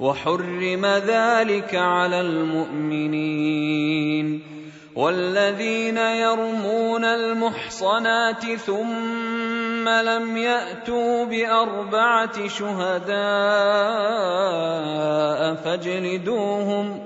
وحرم ذلك على المؤمنين والذين يرمون المحصنات ثم لم يأتوا بأربعة شهداء فاجلدوهم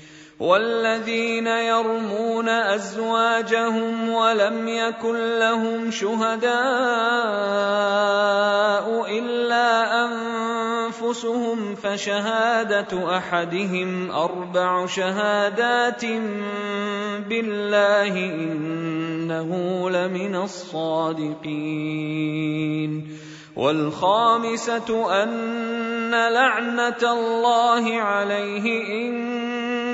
والذين يرمون أزواجهم ولم يكن لهم شهداء إلا أنفسهم فشهادة أحدهم أربع شهادات بالله إنه لمن الصادقين والخامسة أن لعنة الله عليه إن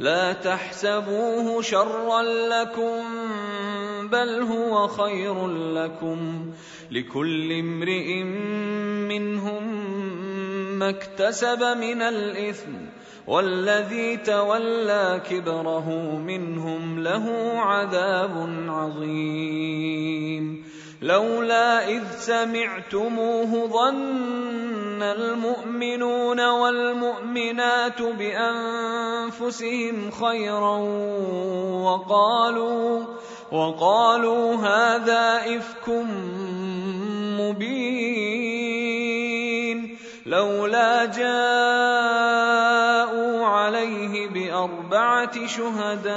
لا تحسبوه شرا لكم بل هو خير لكم. لكل امرئ منهم ما اكتسب من الإثم والذي تولى كبره منهم له عذاب عظيم. لولا إذ سمعتموه ظن المؤمنون والمؤمنات بانفسهم خيرا وقالوا وقالوا هذا افك مبين. لولا جاءوا عليه باربعه شهداء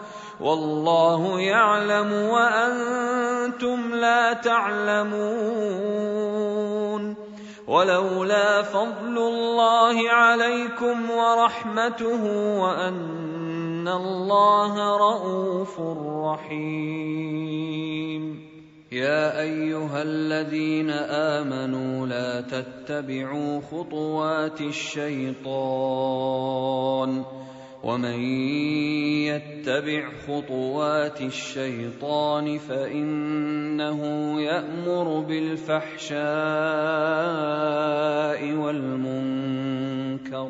والله يعلم وأنتم لا تعلمون. ولولا فضل الله عليكم ورحمته وأن الله رءوف رحيم. يا أيها الذين آمنوا لا تتبعوا خطوات الشيطان. ومن يتبع خطوات الشيطان فإنه يأمر بالفحشاء والمنكر.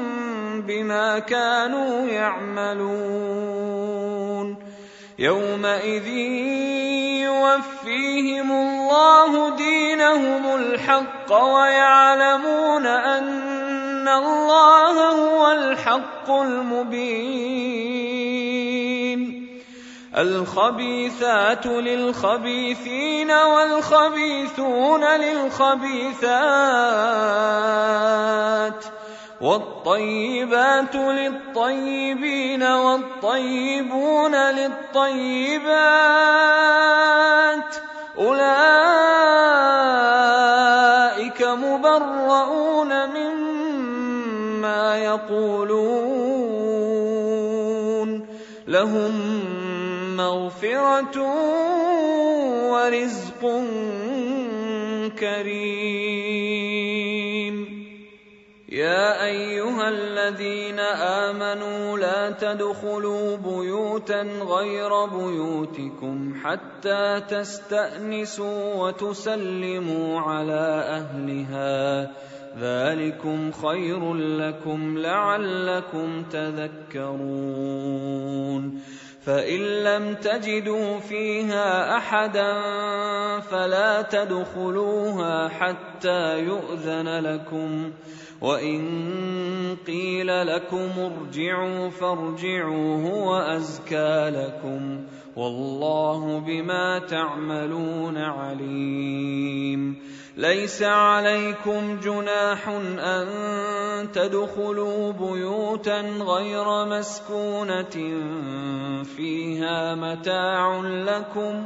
بما كانوا يعملون. يومئذ يوفيهم الله دينهم الحق ويعلمون أن الله هو الحق المبين. الخبيثات للخبيثين والخبيثون للخبيثات. والطيبات للطيبين والطيبون للطيبات أولئك مبرؤون مما يقولون لهم مغفرة ورزق كريم أيها الذين آمنوا لا تدخلوا بيوتا غير بيوتكم حتى تستأنسوا وتسلموا على أهلها. ذلكم خير لكم لعلكم تذكرون. فإن لم تجدوا فيها أحدا فلا تدخلوها حتى يؤذن لكم. وان قيل لكم ارجعوا فارجعوا هو ازكى لكم والله بما تعملون عليم. ليس عليكم جناح ان تدخلوا بيوتا غير مسكونه فيها متاع لكم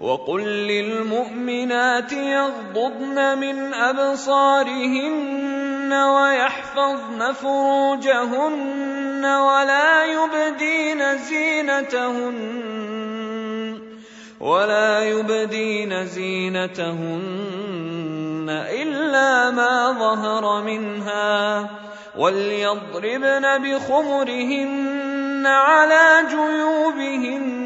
وقل للمؤمنات يغضضن من ابصارهن ويحفظن فروجهن ولا يبدين زينتهن ولا يبدين زينتهن الا ما ظهر منها وليضربن بخمرهن على جيوبهن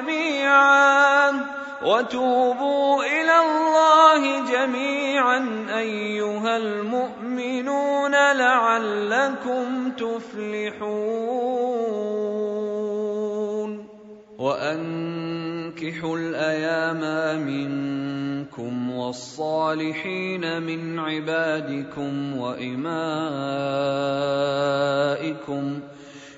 جميعا. وتوبوا إلى الله جميعا أيها المؤمنون لعلكم تفلحون. وأنكحوا الأيام منكم والصالحين من عبادكم وإمائكم ۖ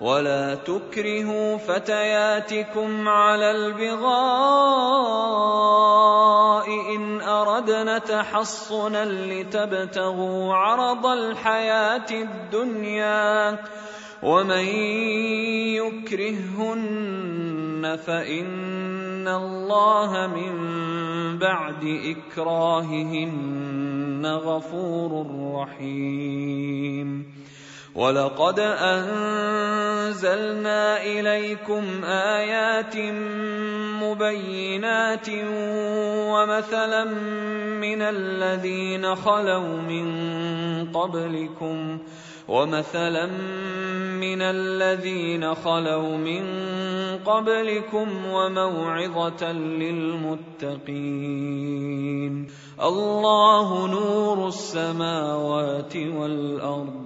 ولا تكرهوا فتياتكم على البغاء ان اردنا تحصنا لتبتغوا عرض الحياة الدنيا ومن يكرههن فان الله من بعد اكراههن غفور رحيم ولقد انزلنا اليكم ايات مبينات ومثلا من الذين خلوا من قبلكم ومثلا من الذين خلوا من قبلكم وموعظه للمتقين الله نور السماوات والارض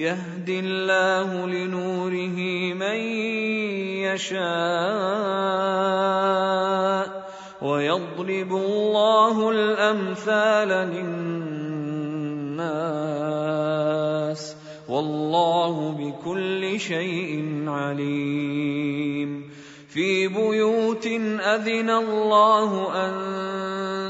يهدي الله لنوره من يشاء ويضرب الله الأمثال للناس والله بكل شيء عليم. في بيوت أذن الله أن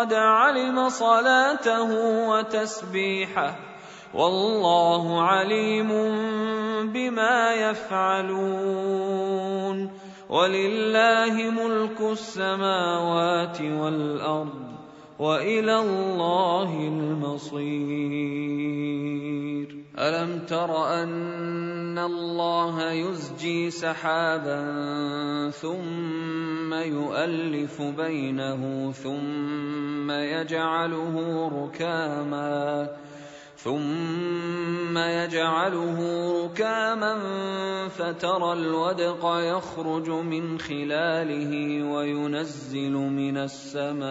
قد علم صلاته وتسبيحه والله عليم بما يفعلون ولله ملك السماوات والارض والى الله المصير ألم تر أن الله يزجي سحابا ثم يؤلف بينه ثم يجعله ركاما ثم يجعله ركاما فترى الودق يخرج من خلاله وينزل من السماء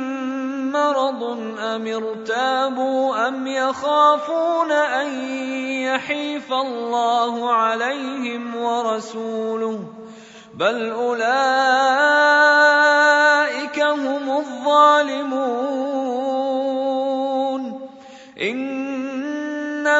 مرض أم ارتابوا أم يخافون أن يحيف الله عليهم ورسوله بل أولئك هم الظالمون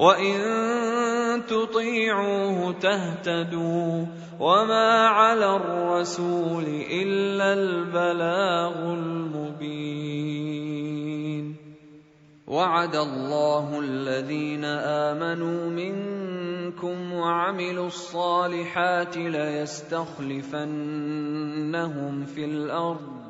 وان تطيعوه تهتدوا وما على الرسول الا البلاغ المبين وعد الله الذين امنوا منكم وعملوا الصالحات ليستخلفنهم في الأرض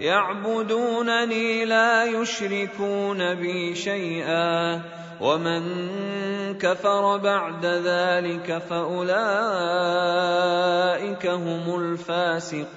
يعبدونني لا يشركون بي شيئا. ومن كفر بعد ذلك فأولئك هم الفاسقون.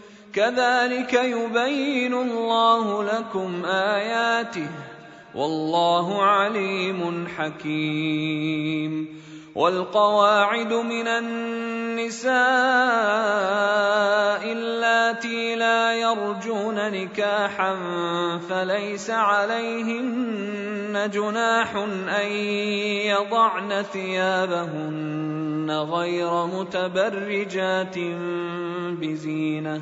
كذلك يبين الله لكم آياته والله عليم حكيم. والقواعد من النساء اللاتي لا يرجون نكاحا فليس عليهن جناح أن يضعن ثيابهن غير متبرجات بزينة.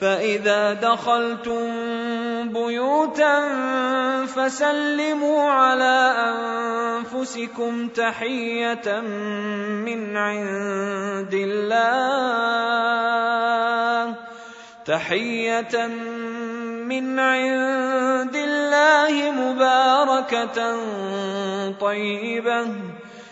فإذا دخلتم بيوتا فسلموا على أنفسكم تحية من عند الله. تحية من عند الله مباركة طيبة.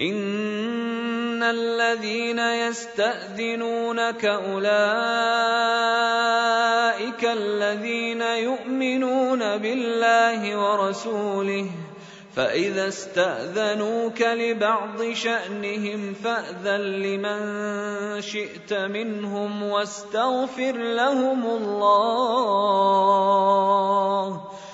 ان الذين يستاذنونك اولئك الذين يؤمنون بالله ورسوله فاذا استاذنوك لبعض شانهم فاذن لمن شئت منهم واستغفر لهم الله